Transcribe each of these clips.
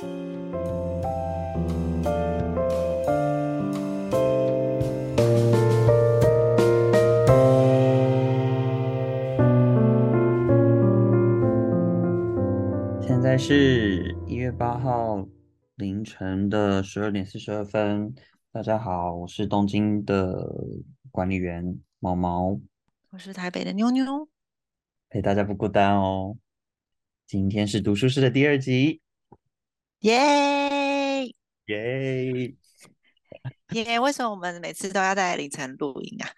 现在是一月八号凌晨的十二点四十二分。大家好，我是东京的管理员毛毛，我是台北的妞妞，陪大家不孤单哦。今天是读书室的第二集，耶耶！耶！为什么我们每次都要在凌晨录音啊？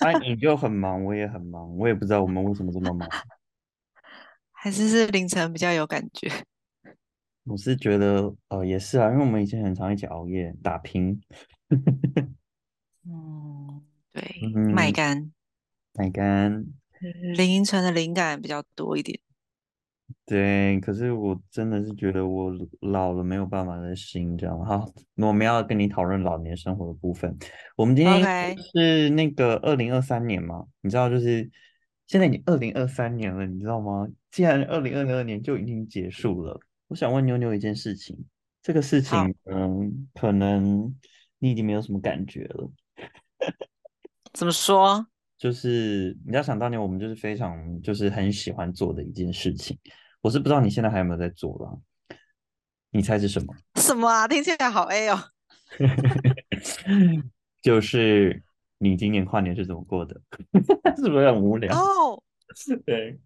啊，你就很忙，我也很忙，我也不知道我们为什么这么忙。还是是凌晨比较有感觉？我是觉得，呃，也是啊，因为我们以前很常一起熬夜打拼。嗯，对，嗯麦干麦干，凌晨的灵感比较多一点。对，可是我真的是觉得我老了没有办法再适应这样。好，那我们要跟你讨论老年生活的部分。我们今天是那个二零二三年嘛，你知道，就是现在已经二零二三年了，你知道吗？既然二零二二年就已经结束了，我想问妞妞一件事情，这个事情好，嗯，可能你已经没有什么感觉了。怎么说？就是你要想当年我们就是非常就是很喜欢做的一件事情，我是不知道你现在还有没有在做啦。你猜是什么？什么啊？听起来好 A 哦。就是你今年跨年是怎么过的？是不是很无聊？哦，对，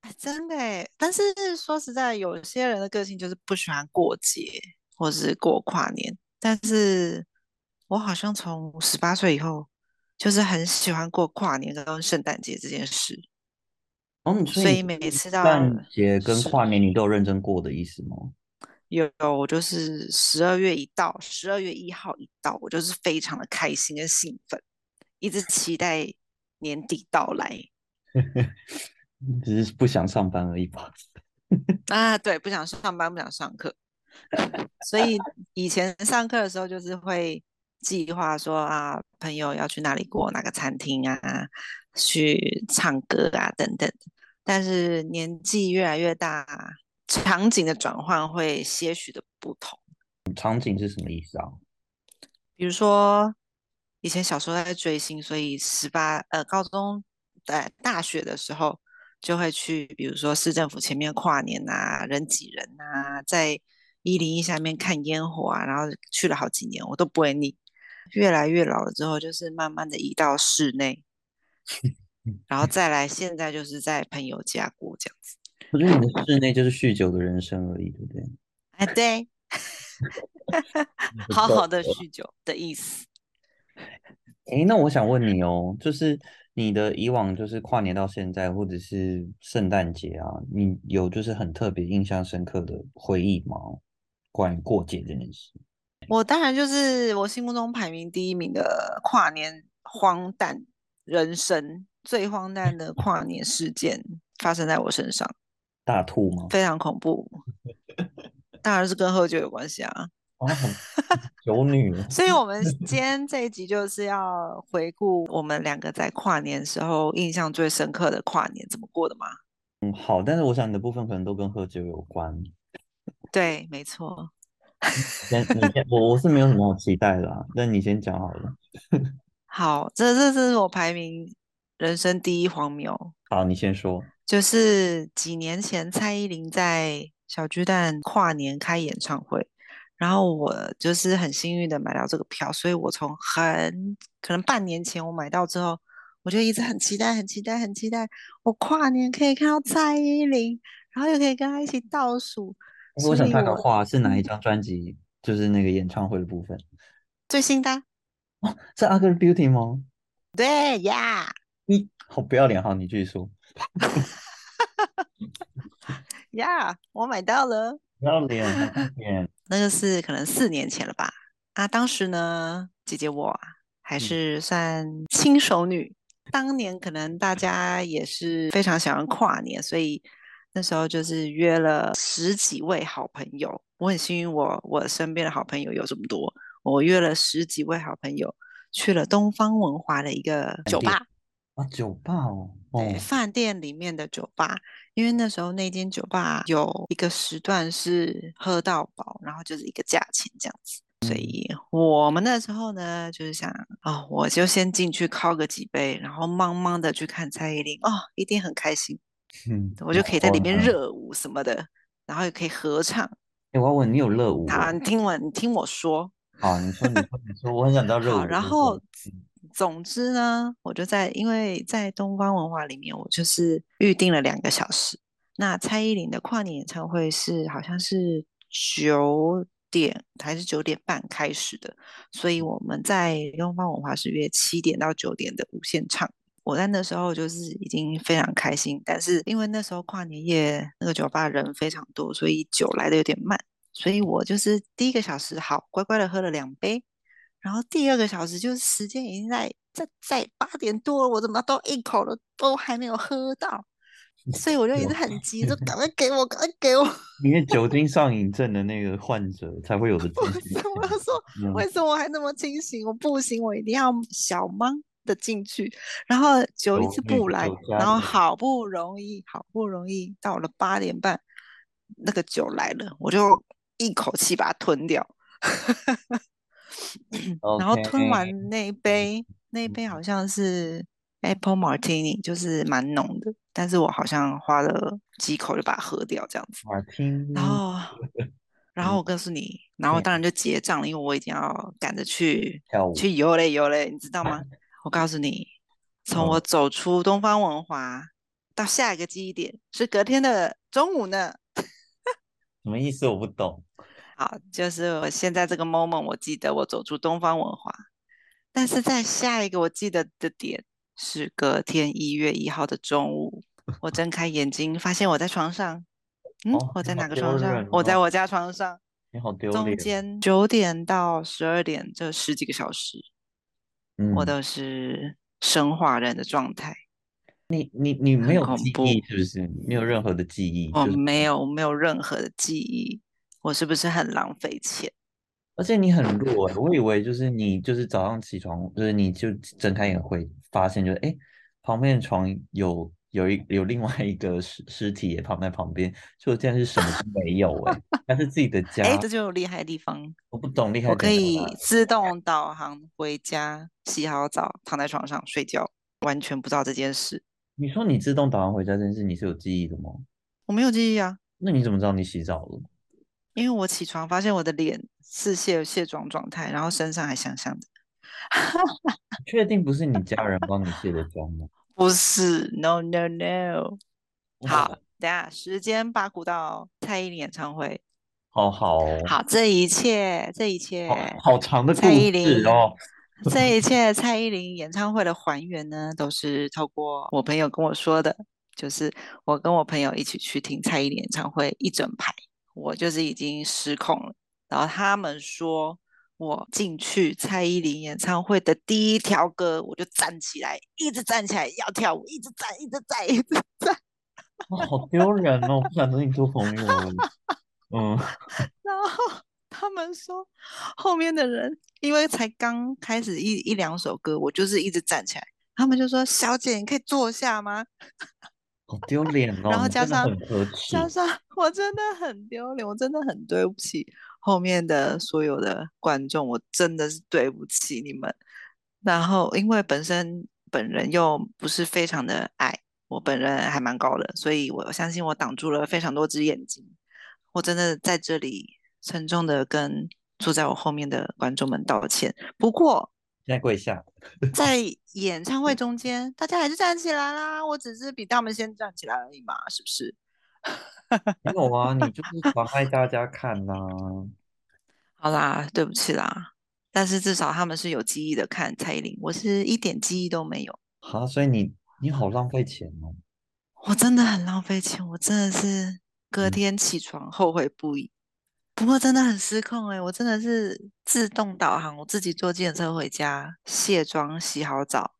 哎真的哎。但是说实在，有些人的个性就是不喜欢过节或是过跨年，但是我好像从十八岁以后，就是很喜欢过跨年跟圣诞节这件事。哦，你所所以以每次圣到诞节跟跨年你都有认真过的意思吗？有我就是十二月一到，十二月一号一到，我就是非常的开心跟兴奋，一直期待年底到来 只是不想上班而已吧。啊。对，不想上班，不想上课，所以以前上课的时候就是会计划说啊，朋友要去哪里过，哪个餐厅啊，去唱歌啊等等。但是年纪越来越大，场景的转换会些许的不同。场景是什么意思啊？比如说，以前小时候在追星，所以十八呃高中在大学的时候就会去，比如说市政府前面跨年啊，人挤人啊，在一零一下面看烟火啊，然后去了好几年，我都不会腻。越来越老了之后，就是慢慢的移到室内，然后再来，现在就是在朋友家过这样子。我觉得你的室内就是酗酒的人生而已，对不对？哎，对，好好的酗酒的意思。哎，那我想问你哦，就是你的以往就是跨年到现在，或者是圣诞节啊，你有就是很特别印象深刻的回忆吗？关于过节这件事？我当然就是我心目中排名第一名的跨年荒诞人生，最荒诞的跨年事件发生在我身上，大吐吗？非常恐怖。当然是跟喝酒有关系啊。啊，很酒女哦，所以，我们 今天这一集就是要回顾我们两个在跨年时候印象最深刻的跨年怎么过的嘛？嗯，好，但是我想你的部分可能都跟喝酒有关。对，没错。先，你先，我我是没有什么好期待的啦，那你先讲好了。好，这这这是我排名人生第一荒谬。好，你先说。就是几年前蔡依林在小巨蛋跨年开演唱会，然后我就是很幸运的买到这个票，所以我从很可能半年前我买到之后，我就一直很期待、很期待、很期待，我跨年可以看到蔡依林，然后又可以跟她一起倒数，我想看的话是哪一嗯张专辑？就是那个演唱会的部分，最新的哦是《Ugly Beauty》吗？对呀，你好不要脸，好，你继续说。呀，我买到了。不要脸。那个是可能四年前了吧？啊，当时呢，姐姐我啊还嗯是算新手女，当年可能大家也是非常喜欢跨年，所以那时候就是约了十几位好朋友。我很幸运我，我身边的好朋友有这么多，我约了十几位好朋友去了东方文华的一个酒店吧，啊，酒吧哦，对，哦，饭店里面的酒吧，因为那时候那间酒吧有一个时段是喝到饱，然后就是一个价钱这样子。所以我们那时候呢，就是想哦，我就先进去敲个几杯，然后慢慢的去看蔡依林，哦，一定很开心，嗯，我就可以在里面。热舞什么的，然后也可以合唱。哎，我要问你有热舞好，哦？你听我，你听我说。好，你说，你说，你说，我很想知道 热，舞好。然后嗯总之呢，我就在因为在东方文化里面，我就是预定了两个小时。那蔡依林的跨年演唱会是好像是九点还是九点半开始的，所以我们在东方文化是约七点到九点的无限唱。我在那时候就是已经非常开心，但是因为那时候跨年夜那个酒吧人非常多，所以酒来的有点慢，所以我就是第一个小时好乖乖的喝了两杯，然后第二个小时就是时间已经在在在八点多了，我怎么都一口都都还没有喝到，所以我就一直，很急，说赶快给我，赶快给我。因为酒精上瘾症的那个患者才会有的 我自信说我心。说嗯为什么我还那么清醒？我不行，我一定要小忙的进去，然后酒一直不来，然后，好不容易好不容易到了八点半，那个酒来了，我就一口气把它吞掉。然后吞完那一杯，那一杯好像是 Apple Martini，就是蛮浓的，但是我好像花了几口就把它喝掉这样子。然，后，然后嗯，我告诉你，然后嘿当然就结账了，因为我已经要赶着去跳舞，去游嘞游嘞，你知道吗？我告诉你，从我嗯，走出东方文华到下一个记忆点是隔天的中午呢。什么意思？我不懂。好，就是我现在这个 moment，我记得我走出东方文化，但是在下一个我记得的点是隔天一月一号的中午，我睁开眼睛，发现我在床上。嗯，哦，我在哪个床上？我在我家床上。你好丢中。间九点到十二点这十几个小时，我嗯，都是生化人的状态，你你你没很有记忆。是不是？没有任何的记忆，我就是，没有，我没有任何的记忆，我是不是很浪费钱？而且你很弱欸，我以为就是你就是早上起床，就是你就睁开眼会发现就是哎，诶旁边的床有有一有另外一个尸尸体也躺在旁边，就这样是什么都没有哎，但是自己的 家哎，家，这就有厉害的地方，我不懂厉害我可。以自动导航回家，洗好澡，躺在床上睡觉，完全不知道这件事。你说你自动导航回家这件事，你是有记忆的吗？我没有记忆啊，那你怎么知道你洗澡了？因为我起床发现我的脸是卸卸妆状态，然后身上还香香的。你确定不是你家人帮你卸的妆吗？不是，no no no。好，等下时间八股到蔡依林演唱会。好好哦，好，这一切，这一切，好长的故蔡依事林，哦。这一切蔡依林演唱会的还原呢，都是透过我朋友跟我说的，就是我跟我朋友一起去听蔡依林演唱会一整排，我就是已经失控了。然后他们说我进去蔡依林演唱会的第一条歌，我就站起来，一直站起来要跳舞，一直站，一直站，一直站。哇，好丢人哦！我不想跟你做朋友了。嗯，然后他们说，后面的人因为才刚开始一一两首歌，我就是一直站起来，他们就说：“小姐，你可以坐下吗？”好丢脸然哦！然后加上加。上我真的很丢脸，我真的很对不起后面的所有的观众，我真的是对不起你们。然后因为本身本人又不是非常的矮，我本人还蛮高的，所以我相信我挡住了非常多只眼睛。我真的在这里沉重的跟坐在我后面的观众们道歉。不过现在跪下。在演唱会中间，大家还是站起来啦，我只是比他们先站起来而已嘛，是不是？没有啊，你就是妨碍大家看呐、好啦，对不起啦，但是至少他们是有记忆的看蔡依林，我是一点记忆都没有，好，所以你你好浪费钱哦。我真的很浪费钱，我真的是隔嗯，天起床后悔不已。不过真的很失控诶、我真的是自动导航，我自己坐计程车回家，卸妆、洗好澡、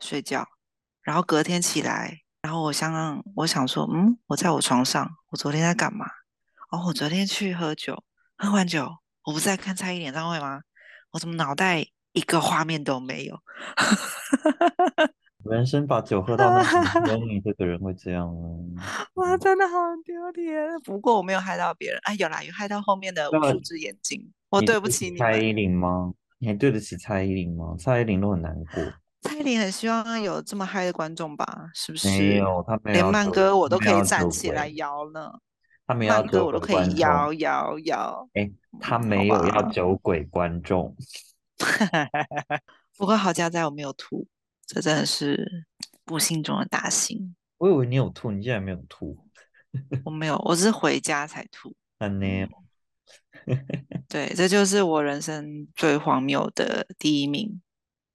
睡觉，然后隔天起来，然后我想我想说，嗯，我在我床上，我昨天在干嘛？哦，我昨天去喝酒，喝完酒，我不是在看蔡依林演唱会吗？我怎么脑袋一个画面都没有？人生把酒喝到那里，只 有你这个人会这样吗。哇，真的好丢脸。不过我没有害到别人，哎，有啦，有害到后面的无数只眼睛。我对对不起你蔡。依林吗？你还对得起蔡依林吗？蔡依林都很难过。蔡依林很希望有这么嗨的观众吧？是不是？没有，他没有连慢要酒，歌我都可以站起来，摇呢，他没有慢歌酒鬼我都可以众。摇摇摇。哎，他好没有要。酒鬼观众。不过好家在我没有吐，这真的是不幸中的大幸。我以为你有吐，你竟然没有吐。我没有，我是回家才吐。那呢？嗯，对，这就是我人生最荒谬的第一名，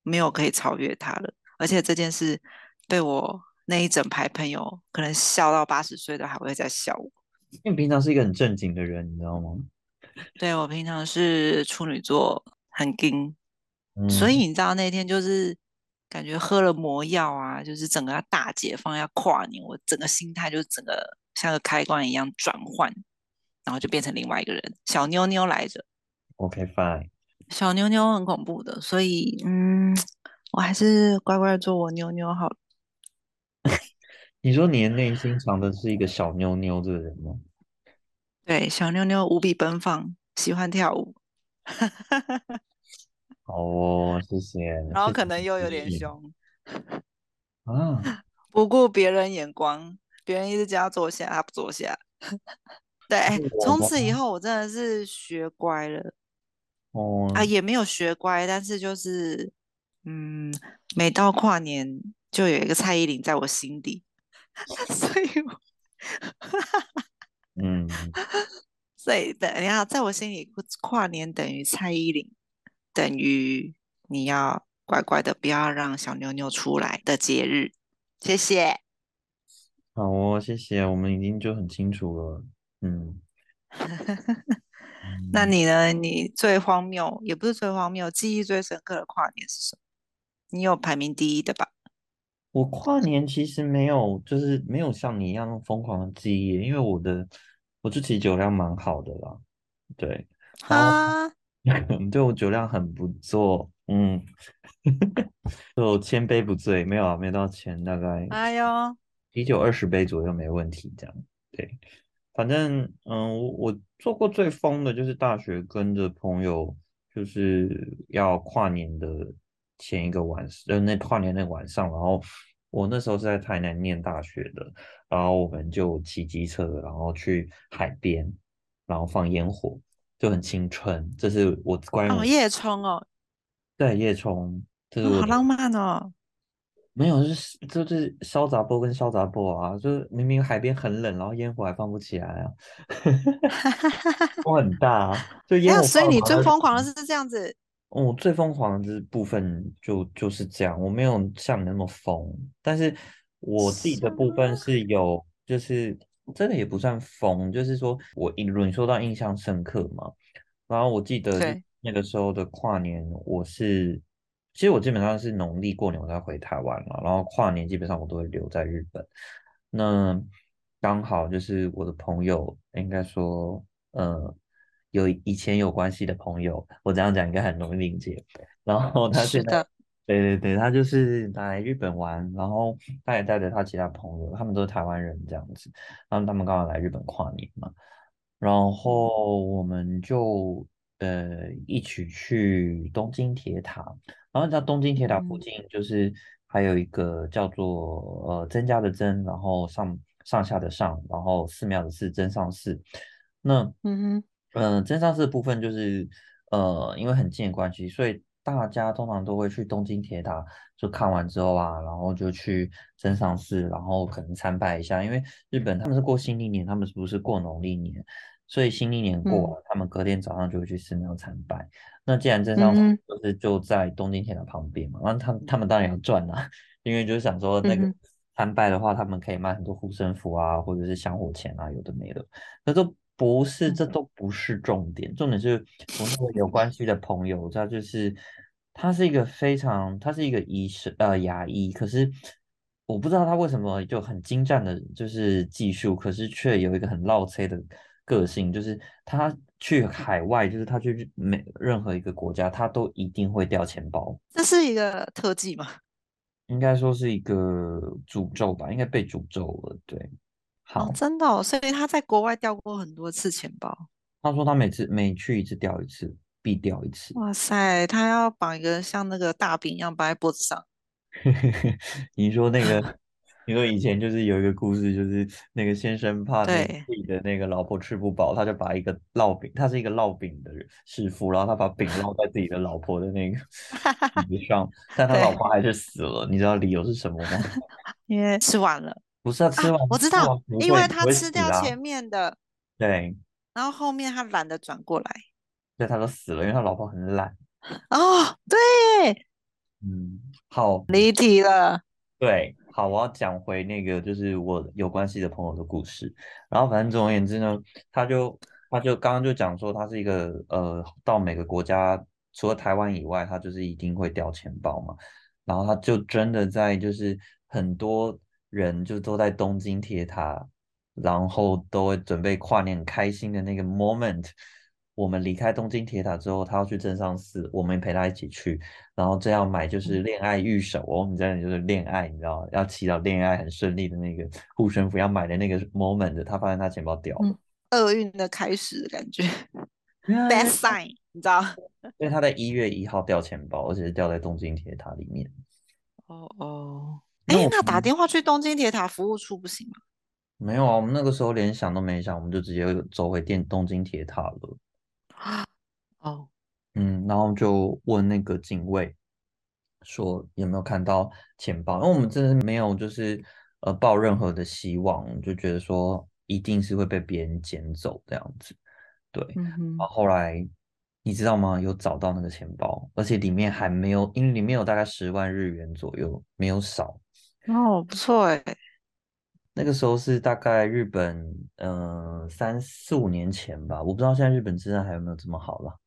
没有可以超越他了。而且这件事被我那一整排朋友可能笑到八十岁都还会在笑我。因为你平常是一个很正经的人，你知道吗？对，我平常是处女座，很硬，所以嗯，你知道那天就是感觉喝了魔药啊，就是整个要大解放，要跨年，我整个心态就整个像个开关一样转换，然后就变成另外一个人，小妞妞来着。OK fine。小妞妞很恐怖的，所以嗯，我还是乖乖做我妞妞好了。你说你的内心藏的是一个小妞妞这个人吗？对，小妞妞无比奔放，喜欢跳舞，好 哦，谢谢，然后可能又有点凶，啊。不顾别人眼光，别人一直叫他坐下，他不坐下。对，从此以？后我真的是学乖了哦啊，哦，也没有学乖，但是就是嗯，每到跨年就有一个蔡依林在我心底，所以我嗯，所以等一下，在我心里，跨年等于蔡依林，等于你要乖乖的不要让小妞妞出来的节日。谢谢。好哦，谢谢，我们已经就很清楚了。嗯 那嗯，你呢？你最荒谬，也不是最荒谬，记忆最深刻的跨年是什么？你有排名第一的吧？我跨年其实没有，就是没有像你一样那么疯狂的记忆，因为我的我自己酒量蛮好的啦，对，然后哈，对我酒量很不错，嗯，就千杯不醉，没有啊，没到千，大概哎呦，啤酒二十杯左右没问题，这样。对，反正嗯，我我做过最疯的就是大学跟着朋友，就是要跨年的前一个晚上，呃，那跨年那个晚上，然后我那时候是在台南念大学的，然后我们就骑机车，然后去海边，然后放烟火，就很青春。这是我关于哦，我夜冲哦，对夜冲，这是哦，我的。好浪漫哦。没有，就是就是烧杂波跟烧杂波啊，就是明明海边很冷，然后烟火还放不起来啊，风很大啊，就烟火所以你最疯狂的是这样子我最疯狂的这部分就就是这样，我没有像你那么疯，但是我自己的部分？是有，就是真的也不算疯，就是说我一轮说到印象深刻嘛，然后我记得，那个时候的跨年，我是其实我基本上是农历过年我才回台湾嘛，然后跨年基本上我都会留在日本，那刚好就是我的朋友，应该说。呃，有以前有关系的朋友，我这样讲应该很容易理解。然后他现在，对对对，他就是来日本玩，然后他也带着他其他朋友，他们都是台湾人这样子，然后他们刚好来日本跨年嘛，然嗯。后我们就呃一起去东京铁塔，然后在东京铁塔附嗯。近就是还有一个叫做呃增加的增，然后上上下的上，然后寺庙的寺，增上寺。那嗯哼。嗯、呃，真上寺的部分就是呃，因为很近的关系，所以大家通常都会去东京铁塔，就看完之后啊，然后就去真上寺，然后可能参拜一下，因为日本他们是过新历年，他们是不是过农历年？所以新历年过嗯完，他们隔天早上就会去寺庙参拜。那既然真上寺就是就在东京铁塔旁边嘛，那他他们当然要赚啦，因为就是想说那个参拜的话，他们可以卖很多护身符啊，或者是香火钱啊，有的没的。那都不是，这嗯都不是重点，重点是我那个有关系的朋友，他就是他是一个非常，他是一个医生，呃，牙医，可是我不知道他为什么就很精湛的，就是技术，可是却有一个很落塞的个性，就是他去海外，就是他去每任何一个国家，他都一定会掉钱包。这是一个特技吗？应该说是一个诅咒吧，应该被诅咒了。对，哦，真的哦，所以他在国外掉过很多次钱包。他说他每次每去一次掉一次，必掉一次。哇塞，他要绑一个像那个大饼一样绑在脖子上。你说那个，你说以前就是有一个故事，就是那个先生怕自己的那个老婆吃不饱，他就把一个烙饼，他是一个烙饼的师傅，然后他把饼烙在自己的老婆的那个椅子上，但他老，婆还是死了。你知道理由是什么吗？因为吃完了不是他吃啊，完我知道，因为他吃掉？前面的，对，然后后面他懒得转过来。对，他都死了，因为他老婆很懒。哦，对，嗯，好，离题了。对，好，我要讲回那个就是我有关系的朋友的故事。然后反正总而言之呢，他就他就刚刚就讲说，他是一个呃，到每个国家除了台湾以外，他就是一定会掉钱包嘛。然后他就真的在就是很多人就都在东京铁塔，然后都会准备跨年很开心的那个 moment。我们离开东京铁塔之后，他要去镇上寺，我们陪他一起去。然后这样买就是恋爱御守哦，你知道就是恋爱，你知道要祈祷恋爱很顺利的那个护身符要买的那个 moment，他发现他钱包掉了，嗯，厄运的开始的感觉，bad sign，你知道？因为他在一月一号掉钱包，而且是掉在东京铁塔里面。哦哦，哎，那打电话去东京铁塔服务处不行吗？没有啊，我们那个时候连想都没想，我们就直接走回电东京铁塔了。啊哦，嗯，然后就问那个警卫说有没有看到钱包，因为我们真的没有就是呃抱任何的希望，就觉得说一定是会被别人捡走这样子。对，然后嗯，后来你知道吗？有找到那个钱包，而且里面还没有，因为里面有大概十万日元左右，没有少。哦，不错哎，那个时候是大概日本，嗯、三四五年前吧，我不知道现在日本治安还有没有这么好了。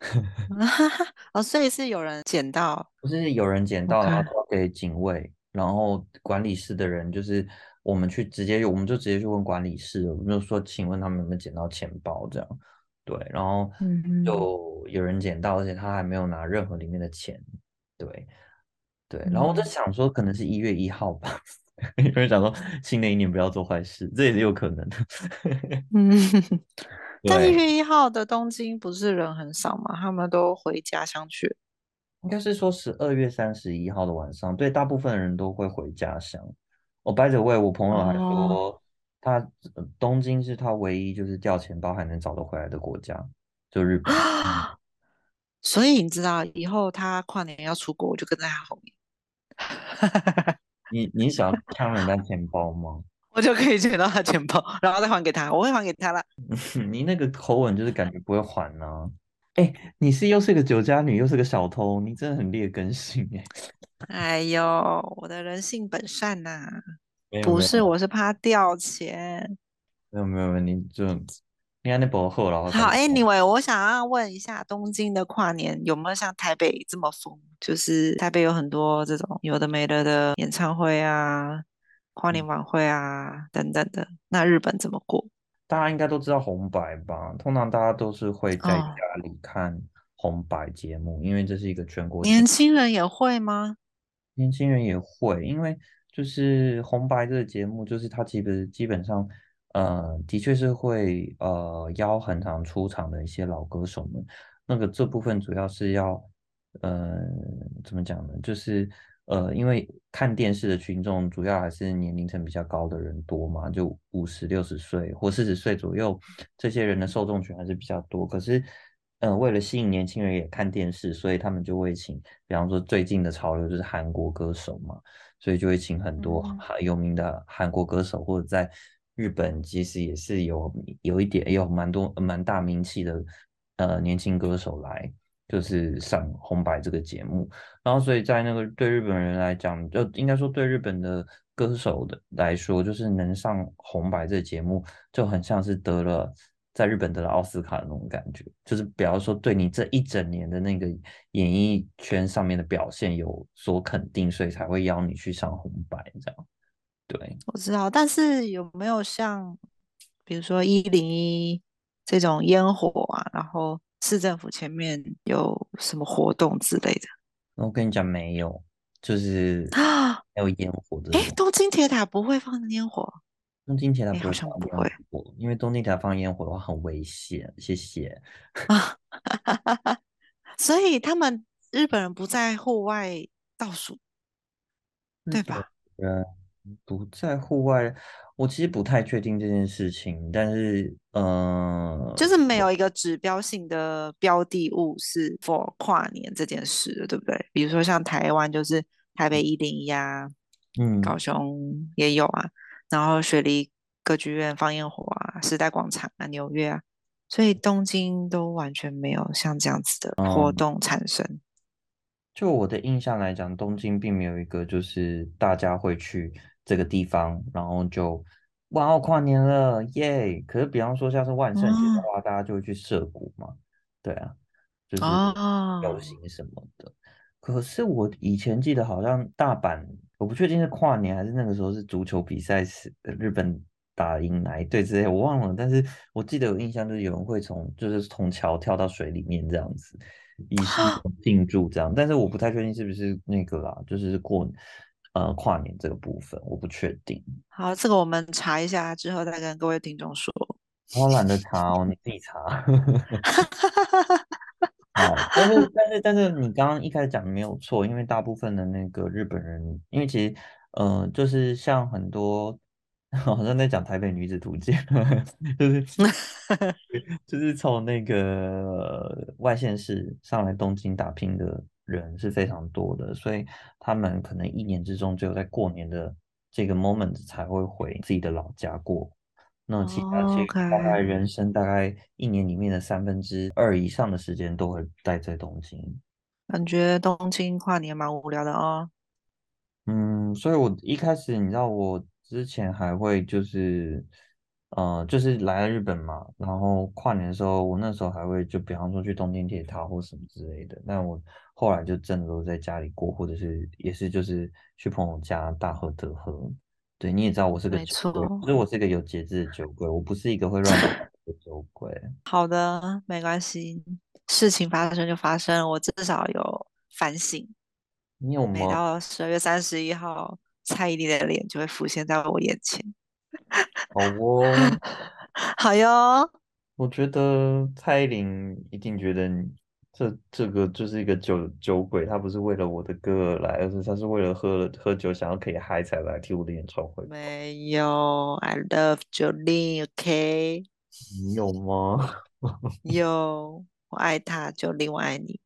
哦，所以是有人捡到不是有人捡到，然后给警卫，然后管理室的人就是我们去直接，我们就直接去问管理室，我们就说，请问他们有没有捡到钱包这样？对，然后就有人捡到，而且他还没有拿任何里面的钱。对对，然后我在嗯想说，可能是一月一号吧，因为想说新的一年不要做坏事，这也是有可能的。嗯，但一，月一号的东京不是人很少吗？他们都回家乡去。应该是说十二月三十一号的晚上，对，大部分人都会回家乡。我 by the way，我朋友还哦，说他呃东京是他唯一就是掉钱包还能找得回来的国家，就日本。嗯，所以你知道以后他跨年要出国，我就跟在他后面，你你想要抢人家钱包吗？我就可以捡到他钱包，然后再还给他。我会还给他啦。你那个口吻就是感觉不会还呢、哎，你是又是个酒家女，又是个小偷，你真的很劣根性哎。哎呦，我的人性本善呐、不是，我是怕掉钱。没有没有没有，你就你看那薄荷，然后好感觉，Anyway，我想要问一下，东京的跨年有没有像台北这么疯？就是台北有很多这种有的没的的演唱会啊、跨年晚会啊等等的。那日本怎么过？大家应该都知道红白吧？通常大家都是会在哦，家里看红白节目，因为这是一个全国性。年轻人也会吗？年轻人也会，因为就是红白这个节目，就是它其实基本上，呃，的确是会呃邀很常出场的一些老歌手们。那个这部分主要是要，呃，怎么讲呢？就是呃，因为看电视的群众主要还是年龄层比较高的人多嘛，就五十六十岁或四十岁左右，这些人的受众群还是比较多。可是，嗯、为了吸引年轻人也看电视，所以他们就会请，比方说最近的潮流就是韩国歌手嘛，所以就会请很多嗯很有名的韩国歌手，或者在日本其实也是有有一点有蛮多蛮大名气的呃年轻歌手来，就是上红白这个节目。然后所以在那个对日本人来讲，就应该说对日本的歌手的来说，就是能上红白这个节目，就很像是得了在日本得了奥斯卡的那种感觉，就是比方说对你这一整年的那个演艺圈上面的表现有所肯定，所以才会邀你去上红白这样。对，我知道，但是有没有像比如说一零一这种烟火啊，然后市政府前面有什么活动之类的？我跟你讲没有，就是啊，还有烟火的哎，种。东京铁塔不会放烟火，东京铁塔哎，好不会放烟像不会火，因为东京铁塔放烟火的话很危险。谢谢。啊，所以他们日本人不在户外倒数，对吧？人不在户外，我其实不太确定这件事情，但是，呃，就是没有一个指标性的标的物是 for 跨年这件事的，对不对？比如说像台湾就是台北一零一啊，高嗯雄也有啊，然后雪梨歌剧院放烟火啊，时代广场啊，纽约啊，所以东京都完全没有像这样子的活嗯，动产生。就我的印象来讲，东京并没有一个就是大家会去这个地方，然后就哇哦跨年了耶！可是比方说像是万圣节的哦话，大家就会去涉谷嘛，对啊，就是游哦行什么的。可是我以前记得好像大阪，我不确定是跨年还是那个时候是足球比赛时，呃日本打赢哪一队之类，我忘了。但是我记得有印象，就是有人会从就是从桥跳到水里面这样子。以庆祝这样，但是我不太确定是不是那个啦，就是过呃跨年这个部分，我不确定。好，这个我们查一下之后再跟各位听众说。我懒得查哦，你自己查。好，但是但是但是你刚刚一开始讲的没有错，因为大部分的那个日本人，因为其实呃就是像很多 好像在讲台北女子图鉴，就是就是从那个外县市上来东京打拼的人是非常多的，所以他们可能一年之中只有在过年的这个 moment 才会回自己的老家过。那其他大概人生大概一年里面的三分之二以上的时间都会待在东京。感觉东京跨年蛮无聊的哦。嗯，所以我一开始你知道，我之前还会就是，呃，就是来了日本嘛，然后跨年的时候，我那时候还会就比方说去东京铁塔或什么之类的。但我后来就真的都在家里过，或者是也是就是去朋友家大喝特喝。对，你也知道我是个没酒鬼，所以，我是一个有节制的酒鬼，我不是一个会乱跑的酒鬼。好的，没关系，事情发生就发生了，我至少有反省。你有吗？每到十二月三十一号，蔡依林的脸就会浮现在我眼前。好哦，好哟，我觉得蔡依林一定觉得你这这个就是一个酒酒鬼，他不是为了我的歌而来，而是他是为了喝了喝酒想要可以嗨才来听我的演唱会？没有，I love Jolin，OK，、你有吗？有，我爱他，Jolin，我爱你。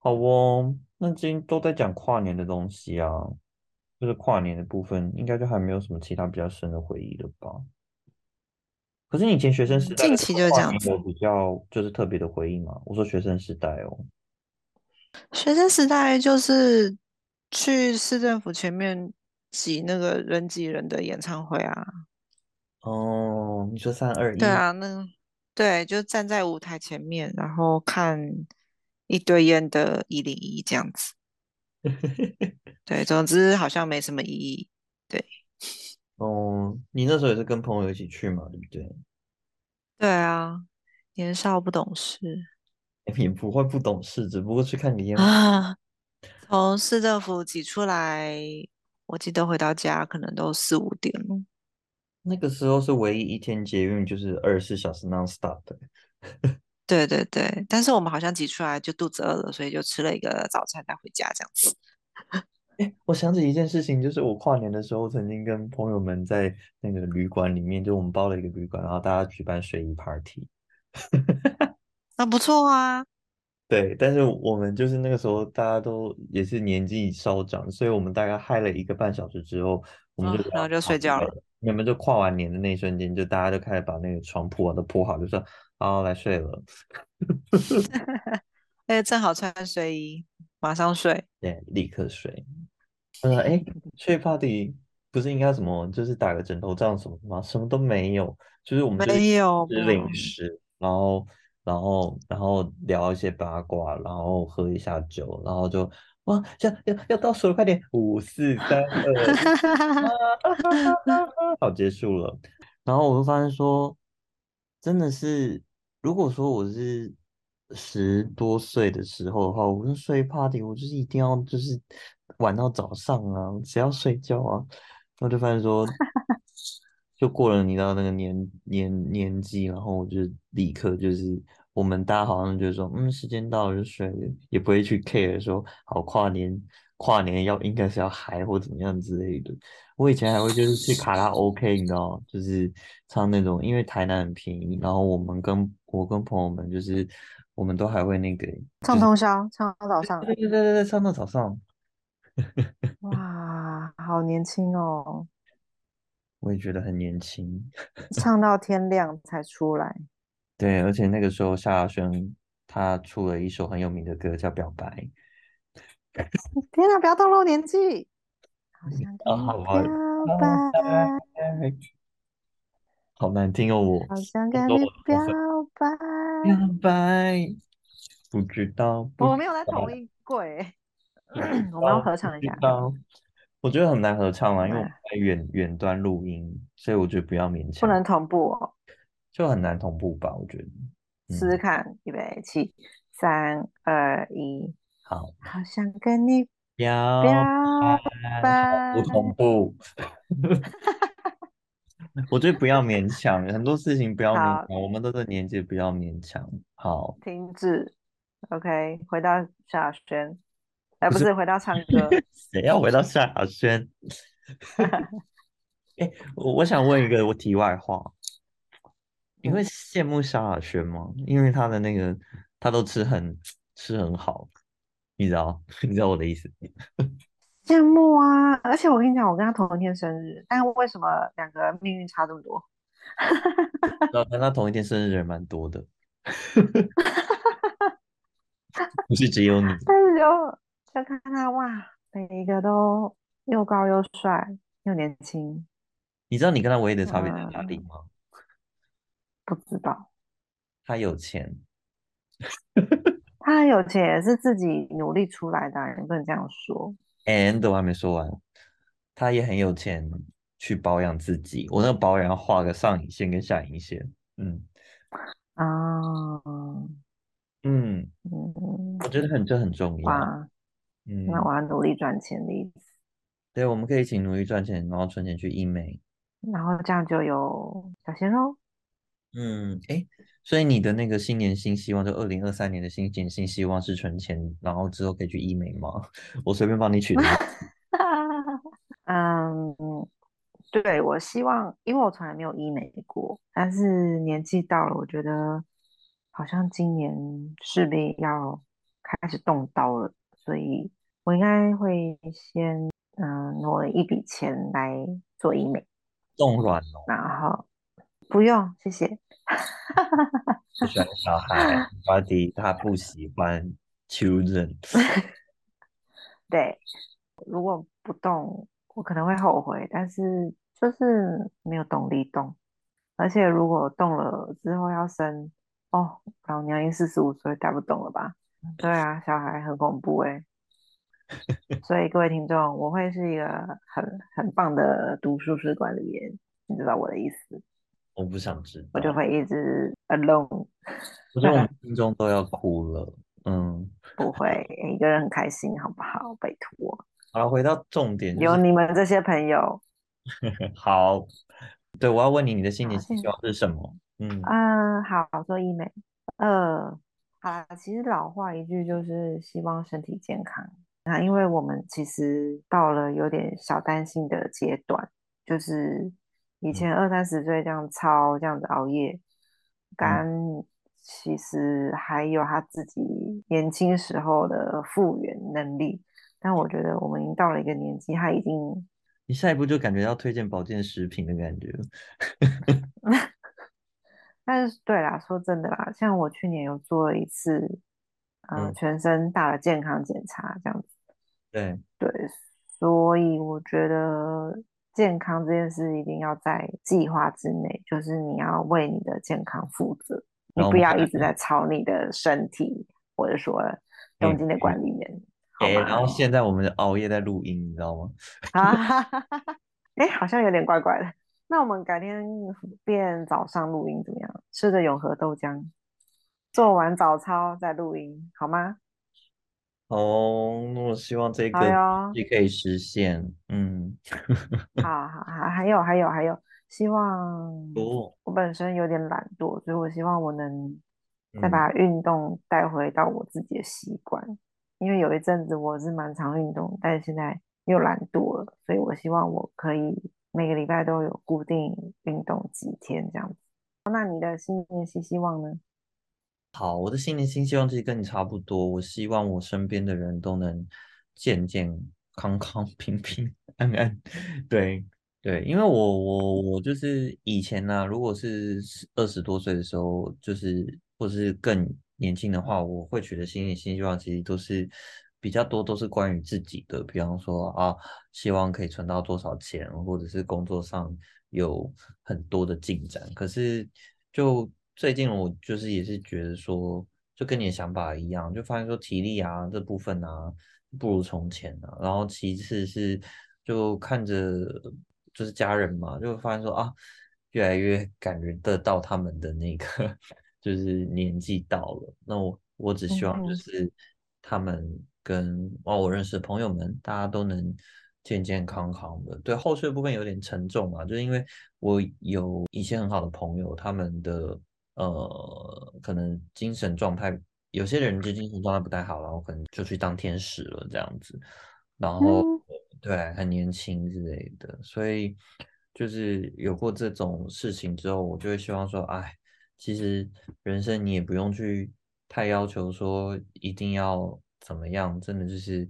好哦，那今天都在讲跨年的东西啊，就是跨年的部分，应该就还没有什么其他比较深的回忆了吧？可是你以前学生时嗯，代近期就是这样子。有比较就是特别的回忆吗？我说学生时代哦。学生时代就是去市政府前面挤那个人挤人的演唱会啊。哦，你说三二一。对啊，那对，就站在舞台前面，然后看一堆烟的一零一这样子。对，总之好像没什么意义。对，哦，你那时候也是跟朋友一起去嘛，对不对？对啊，年少不懂事 也不会不懂事，只不过去看个烟火。啊。从市政府挤出来，我记得回到家可能都四五点了。那个时候是唯一一天捷运就是二十四小时 non stop 的。对对对，但是我们好像挤出来就肚子饿了，所以就吃了一个早餐再回家这样子。哎，我想起一件事情，就是我跨年的时候曾经跟朋友们在那个旅馆里面，就我们包了一个旅馆，然后大家举办睡衣 party。那不错啊，对，但是我们就是那个时候大家都也是年纪稍长，所以我们大概嗨了一个半小时之后，我们就啊、然后就睡觉了。你们就跨完年的那一瞬间，就大家就开始把那个床铺啊都铺好，就说好来睡了。哎，正好穿睡衣，马上睡。对，立刻睡。呃，哎，睡 party 不是应该什么，就是打个枕头这样什么的吗？什么都没有，就是我们就是没有吃零吧？食，然后，然后，然后聊一些八卦，然后喝一下酒，然后就哇，这样要要倒数了，快点，五四三二一，好，结束了。然后我就发现说，真的是，如果说我是十多岁的时候的话，我跟睡 party，我就是一定要就是玩到早上啊，谁要睡觉啊？我就发现说，就过了你到那个年年年纪，然后我就立刻就是我们大家好像就是说，嗯，时间到了就睡了，也不会去 care 说好跨年跨年要应该是要嗨或怎么样之类的。我以前还会就是去卡拉 OK，你知道？就是唱那种，因为台南很便宜，然后我们跟我跟朋友们就是我们都还会那个，唱通宵，唱到早上，对对对对对，唱到早上。哇，好年轻哦，我也觉得很年轻。唱到天亮才出来。对，而且那个时候夏亚轩他出了一首很有名的歌叫《表白》。天哪，不要透露年纪。好想跟啊，你好吧，表白，好难听哦，我好想跟你表白。表白，不知道，不我没有在，同一柜，不知我们要合唱一下。我觉得很难合唱啊，因为我在远远端录音，所以我觉得不要勉强，不能同步哦，就很难同步吧，我觉得。试试嗯，看，预备起，三二一，好，好想跟你表表白，不。同步。我觉得不要勉强，很多事情不要勉好，强，我们都是年纪不要勉强。好，停止。OK，回到小轩，哎，不是，回到唱歌。谁要回到萧亚轩？哎，我我想问一个我题外话，你会嗯，羡慕萧亚轩吗？因为他的那个他都吃很吃很好，你知道 你知道我的意思？羡慕啊！而且我跟你讲，我跟他同一天生日，但为什么两个命运差这么多？然后跟他同一天生日的人蛮多的，不是只有你。但是就就看他哇，每一个都又高又帅又年轻。你知道你跟他唯一的差别在哪里嗯，吗？不知道他有钱，他很有钱，也是自己努力出来的啊，你不能这样说 and 我还没说完，他也很有钱去保养自己。我那个保养要画个上影线跟下影线。嗯啊。嗯，嗯，我觉得很这很重要。哇，那嗯，我要努力赚钱的意思，对，我们可以一起努力赚钱，然后存钱去医美。然后这样就有小鲜肉。嗯，诶，所以你的那个新年新希望，就二零二三年的新年新希望是存钱，然后之后可以去医美吗？我随便帮你取的。嗯，对，我希望，因为我从来没有医美过，但是年纪到了，我觉得好像今年势必要开始动刀了，所以我应该会先嗯挪一笔钱来做医美，冻卵哦，然后不用，谢谢。不喜欢小孩，body 他不喜欢 children。对，如果不动，我可能会后悔，但是就是没有动力动，而且如果动了之后要生，哦，老娘已经四十五岁，带不动了吧？对啊，小孩很恐怖诶，所以各位听众，我会是一个很很棒的读书室管理员，你知道我的意思，我不想知我就道，会一直 alone，我觉得我们 听众都要哭了。嗯，不会一个人很开心，好不好？拜托，好了，回到重点，就有你们这些朋友，好，对，我要问你，你的新年好，谢谢。新希望是什么？嗯，嗯，好，做医美。呃，好啦，其实老话一句就是希望身体健康。那因为我们其实到了有点小担心的阶段，就是以嗯。前二三十岁这样操这样子熬夜，嗯，肝其实还有他自己年轻时候的复原能力。但我觉得我们已经到了一个年纪，他已经你下一步就感觉要推荐保健食品的感觉。但是对啦，说真的啦，像我去年有做了一次，呃，嗯，全身大的健康检查，这样子，对，对，所以我觉得健康这件事一定要在计划之内，就是你要为你的健康负责，你不要一直在操你的身体，或者说东哎京的管理员，好哎，然后？现在我们熬夜在录音，你知道吗？啊哈哈哈哈，哎，好像有点怪怪的。那我们改天变早上录音怎么样？吃着永和豆浆。做完早操再录音，好吗？哦，那我希望这好个哟，也可以实现。嗯，好好好，还有还有还有，希望哦，我本身有点懒惰，所以我希望我能再嗯，把运动带回到我自己的习惯，因为有一阵子我是蛮常运动，但是现在又懒惰了，所以我希望我可以每个礼拜都有固定运动几天这样子。那你的新年新希望呢？好，我的新年新希望其实跟你差不多。我希望我身边的人都能健健康康、平平安安。对对，因为我我我就是以前呢、如果是二十多岁的时候，就是或是更年轻的话，我会觉得新年新希望其实都是比较多都是关于自己的，比方说啊，希望可以存到多少钱，或者是工作上有很多的进展。可是就最近我就是也是觉得说，就跟你的想法一样，就发现说体力啊这部分啊不如从前啊。然后其次是就看着就是家人嘛，就发现说啊，越来越感觉得到他们的那个 就是年纪到了。那我我只希望就是他们跟哦我认识的朋友们，大家都能健健康康的。对，后续的部分有点沉重啊，就是因为我有一些很好的朋友，他们的呃可能精神状态，有些人就精神状态不太好，然后可能就去当天使了这样子。然后嗯对，很年轻之类的，所以就是有过这种事情之后，我就会希望说，哎，其实人生你也不用去太要求说一定要怎么样，真的就是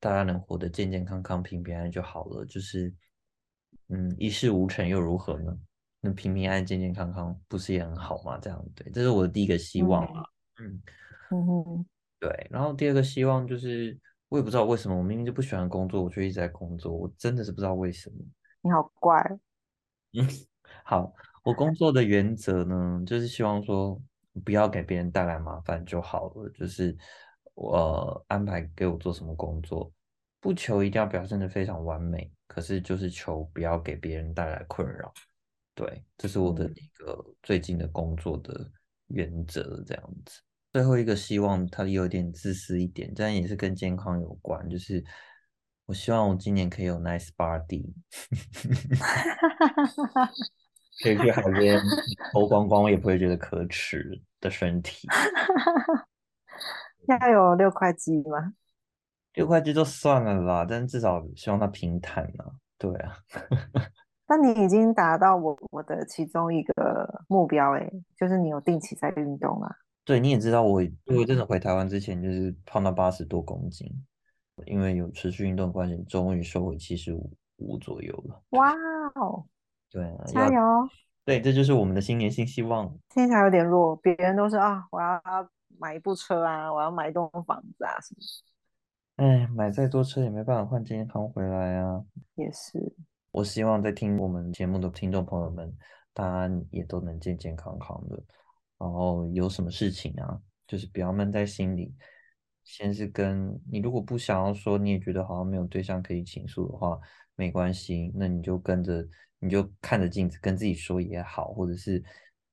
大家能活得健健康康、平平安安就好了。就是嗯，一事无成又如何呢？那平平安安、健健康康不是也很好吗？这样对，这是我的第一个希望嗯啊。嗯。嗯，对，然后第二个希望就是，我也不知道为什么，我明明就不喜欢工作，我却一直在工作，我真的是不知道为什么。你好怪，嗯 好，我工作的原则呢，就是希望说不要给别人带来麻烦就好了，就是我、呃安排给我做什么工作，不求一定要表现的非常完美，可是就是求不要给别人带来困扰。对，这是我的嗯，一个最近的工作的原则，这样子。最后一个希望，它有点自私一点，但也是跟健康有关，就是我希望我今年可以有 nice body，可以去海边 偷光光，我也不会觉得可耻的身体。要有六块肌吗？六块肌就算了啦，但至少希望它平坦啊。对啊，那你已经达到我我的其中一个目标诶，就是你有定期在运动啊。对，你也知道我，我真的回台湾之前就是胖到八十多公斤，因为有持续运动关系，终于瘦回七十五五左右了。哇哦，对啊，加油！对，这就是我们的新年新希望。听起来有点弱，别人都是啊，我要买一部车啊，我要买一栋房子啊，什么哎，买再多车也没办法换健康回来啊。也是。我希望在听我们节目的听众朋友们，大家也都能健健康康的。然后有什么事情啊，就是不要闷在心里。先是跟你，如果不想要说，你也觉得好像没有对象可以倾诉的话，没关系，那你就跟着，你就看着镜子跟自己说也好，或者是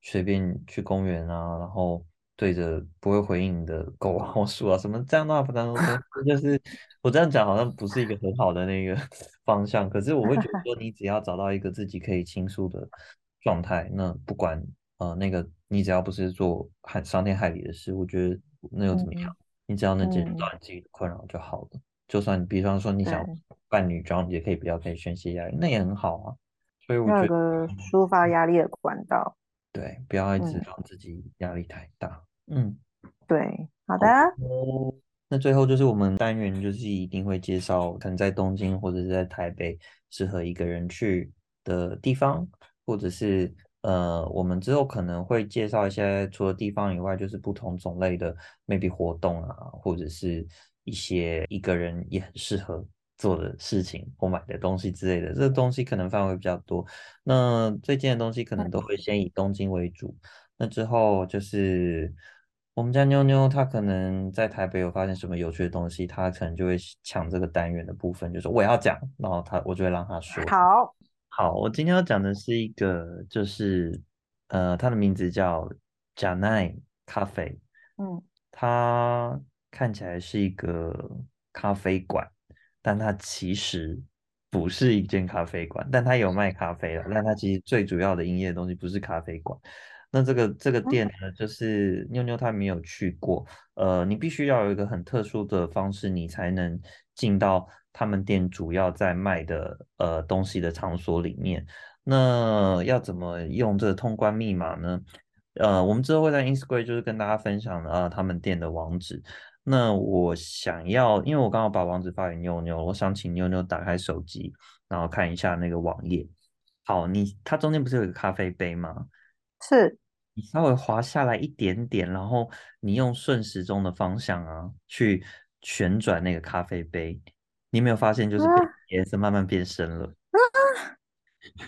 随便去公园啊，然后对着不会回应你的狗啊、或树啊什么这样的话不当中说，就是我这样讲好像不是一个很好的那个 方向，可是我会觉得说，你只要找到一个自己可以倾诉的状态，那不管呃那个你只要不是做害伤天害理的事，我觉得那又怎么样？嗯你只要能解决到嗯，你自己的困扰就好了。就算比方说你想对，伴侣装，也可以比较可以宣泄压力，那也很好啊。所以我觉得，个抒发压力的管道。对，不要一直嗯，让自己压力太大。嗯，对，好的。那最后就是我们单元就是一定会介绍可能在东京或者是在台北适合一个人去的地方，或者是呃，我们之后可能会介绍一些除了地方以外，就是不同种类的 maybe 活动啊，或者是一些一个人也很适合做的事情或买的东西之类的。这个东西可能范围比较多，那最近的东西可能都会先以东京为主。那之后就是我们家妞妞，她可能在台北有发现什么有趣的东西，她可能就会抢这个单元的部分，就说我要讲，然后她我就会让她说。好，好，我今天要讲的是一个，就是呃，它的名字叫 Janai，咖啡，嗯，它看起来是一个咖啡馆，但它其实不是一间咖啡馆，但它有卖咖啡了，但它其实最主要的营业的东西不是咖啡馆。那这个这个嗯店呢，就是妞妞她没有去过，呃，你必须要有一个很特殊的方式，你才能进到他们店主要在卖的呃东西的场所里面。那要怎么用这个通关密码呢？呃，我们之后会在 Instagram 就是跟大家分享呃他们店的网址。那我想要，因为我刚好把网址发给妞妞，我想请妞妞打开手机，然后看一下那个网页。好，你它中间不是有一个咖啡杯吗？是你稍微滑下来一点点，然后你用顺时钟的方向啊去旋转那个咖啡杯，你有没有发现就是颜色慢慢变深了？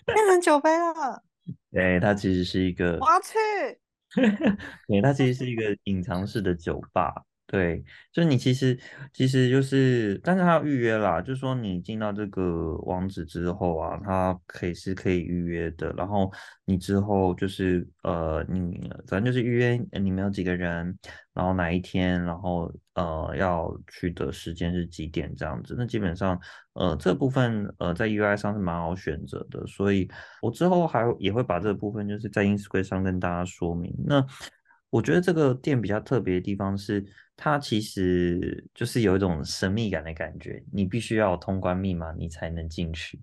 变成酒杯了，对，它其实是一个我要去。对，它其实是一个隐藏式的酒吧。对，就你其实其实就是，但是他要预约啦。就说你进到这个网址之后啊，它可以是可以预约的。然后你之后就是呃，你反正就是预约你们有几个人，然后哪一天，然后呃要去的时间是几点这样子。那基本上呃这部分呃在 UI 上是蛮好选择的，所以我之后还也会把这个部分就是在 Instagram 上跟大家说明。那我觉得这个店比较特别的地方是，它其实就是有一种神秘感的感觉，你必须要有通关密码，你才能进去。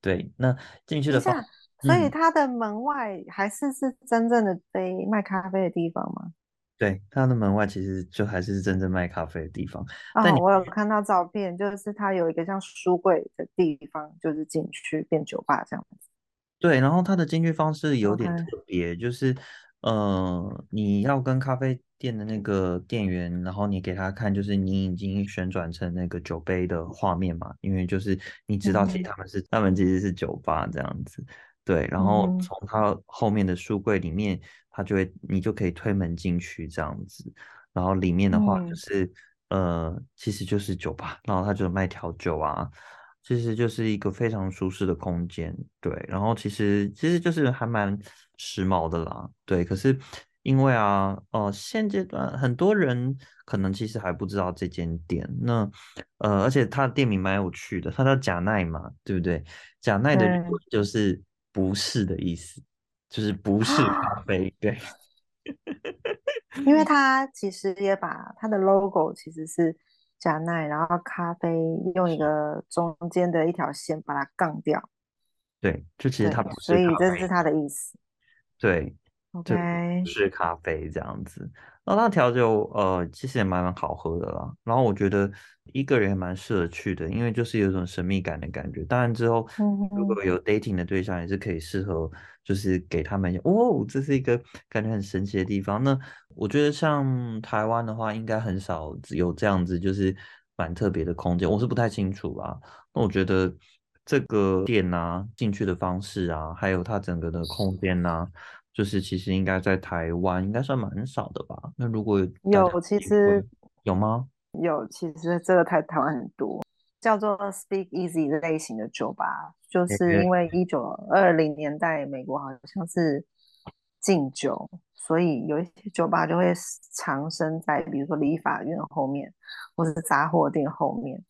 对，那进去的方，等一下，所以嗯，它的门外还是是真正的杯卖咖啡的地方吗？对，它的门外其实就还是真正卖咖啡的地方，但哦，你我有看到照片，就是它有一个像书柜的地方，就是进去变酒吧这样子。对，然后它的进去方式有点特别，就是呃，你要跟咖啡店的那个店员，然后你给他看，就是你已经旋转成那个酒杯的画面嘛，因为就是你知道其实嗯。他们是他们其实是酒吧这样子，对，然后从他后面的书柜里面，他就会你就可以推门进去这样子，然后里面的话就嗯。是呃，其实就是酒吧，然后他就卖调酒啊。其实就是一个非常舒适的空间，对，然后其实其实就是还蛮时髦的啦，对。可是因为啊，呃，现阶段很多人可能其实还不知道这间店，那呃，而且它的店名蛮有趣的，它叫贾奈嘛，对不对？贾奈的就是不是的意思，就是不是咖啊，啡，对。因为 它其实也把它的 logo 其实是加奈，然后咖啡用一个中间的一条线把它杠掉，对，就其实它对，所不是所。以这是它的意思。对，OK，是咖啡这样子。然后那调酒呃其实也蛮好喝的啦。然后我觉得一个人也蛮适合去的，因为就是有一种神秘感的感觉。当然之后如果有 dating 的对象，也是可以适合，就是给他们哦，这是一个感觉很神奇的地方。那我觉得像台湾的话，应该很少有这样子，就是蛮特别的空间。我是不太清楚啦。那我觉得这个店啊，进去的方式啊，还有它整个的空间啊、就是其实应该在台湾应该算蛮少的吧？那如果有其实有吗？有，其实这个台台湾很多，叫做 Speak Easy 类型的酒吧，就是因诶为一九二零年代美国好像是禁酒，所以有一些酒吧就会藏身在比如说理发院后面，或者是杂货店后面。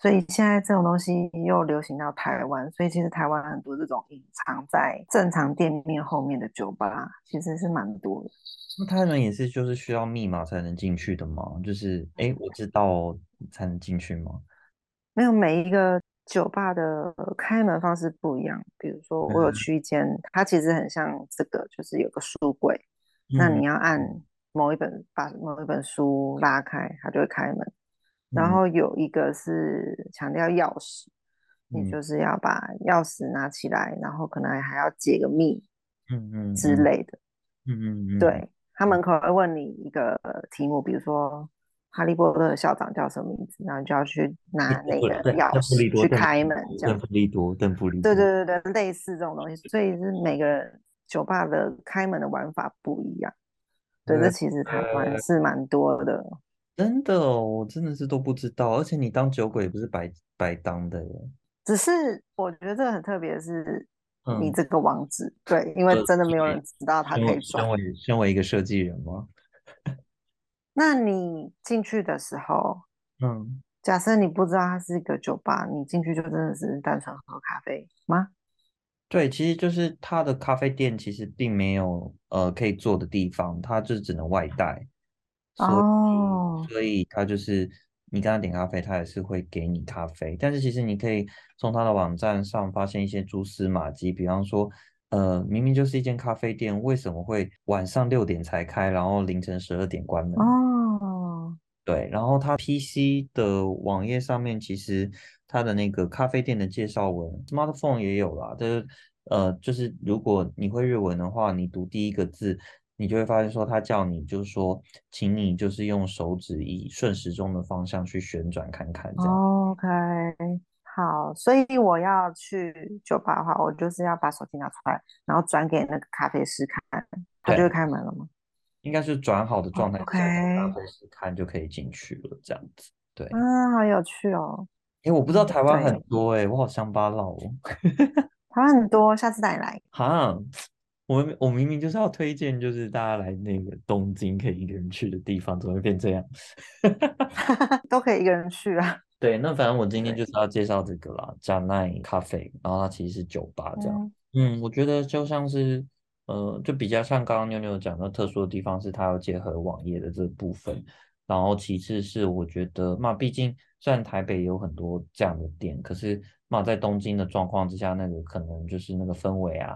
所以现在这种东西又流行到台湾，所以其实台湾很多这种隐藏在正常店面后面的酒吧，其实是蛮多的。那他们也是就是需要密码才能进去的吗？就是哎，我知道哦才能进去吗？没有每一个酒吧的开门方式不一样。比如说，我有嗯去一间，它其实很像这个，就是有个书柜，那嗯你要按某一本，把某一本书拉开，它就会开门。然嗯后有一个是强调钥匙，你嗯就是要把钥匙拿起来，然后可能还要解个密嗯嗯嗯之类的。嗯嗯嗯对，他门口会问你一个题目，比如说哈利波特的校长叫什么名字，然后你就要去，拿那个钥匙去开门这样。邓布利多，邓布利对多。对对对，类似这种东西，所以是每个人酒吧的开门的玩法不一样。对，这呃其实台湾是蛮多的。真的哦，我真的是都不知道，而且你当酒鬼也不是白白当的耶。只是我觉得这个很特别是你嗯，这个网址，对，因为呃，真的没有人知道他可以转。身为身为一个设计人吗？那你进去的时候，嗯，假设你不知道它是一个酒吧，你进去就真的是单纯喝咖啡吗？对，其实就是他的咖啡店其实并没有呃可以坐的地方，他就只能外带，所以哦所以他就是你跟他点咖啡，他也是会给你咖啡，但是其实你可以从他的网站上发现一些蛛丝马迹，比方说呃明明就是一间咖啡店，为什么会晚上六点才开，然后凌晨十二点关门？哦对，然后他 PC 的网页上面其实他的那个咖啡店的介绍文，smartphone 也有啦。就是呃，就是如果你会日文的话，你读第一个字，你就会发现说他叫你就是说，请你就是用手指以顺时钟的方向去旋转看看这样。，OK，好，所以我要去酒吧的话，我就是要把手机拿出来，然后转给那个咖啡师看，他就会对，开门了吗应该是转好的状态给咖啡师看就可以进去了，这样子。对，嗯，好有趣哦。诶，我不知道嗯，台湾很对，多诶，我好乡巴佬哦。台湾很多，下次带你来，哈，我们我明明就是要推荐，就是大家来那个东京可以一个人去的地方，怎么会变这样？都可以一个人去啊。对，那反正我今天就，是要介绍这个啦，加奈咖啡，然后它其实是酒吧这样。嗯嗯，我觉得就像是，呃，就比较像刚刚妞妞讲的特殊的地方是它要结合网页的这部分，然后其次是我觉得嘛，毕竟虽然台北有很多这样的店，可是嘛在东京的状况之下，那个可能就是那个氛围啊，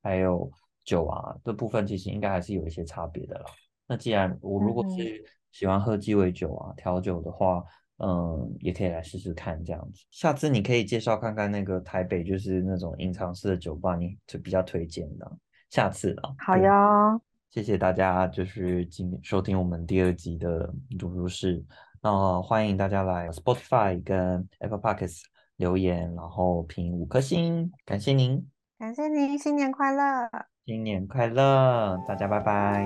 还有酒啊这部分，其实应该还是有一些差别的啦。那既然我如果是喜欢喝鸡尾酒啊、调酒的话，嗯，也可以来试试看这样子。下次你可以介绍看看那个台北就是那种隐藏式的酒吧，你就比较推荐的。下次啊，好对，哟，谢谢大家，就是今收听我们第二集的读书室。那欢迎大家来 Spotify 跟 Apple Podcasts 留言，然后评五颗星，感谢您，感谢您，新年快乐。新年快乐大家拜拜。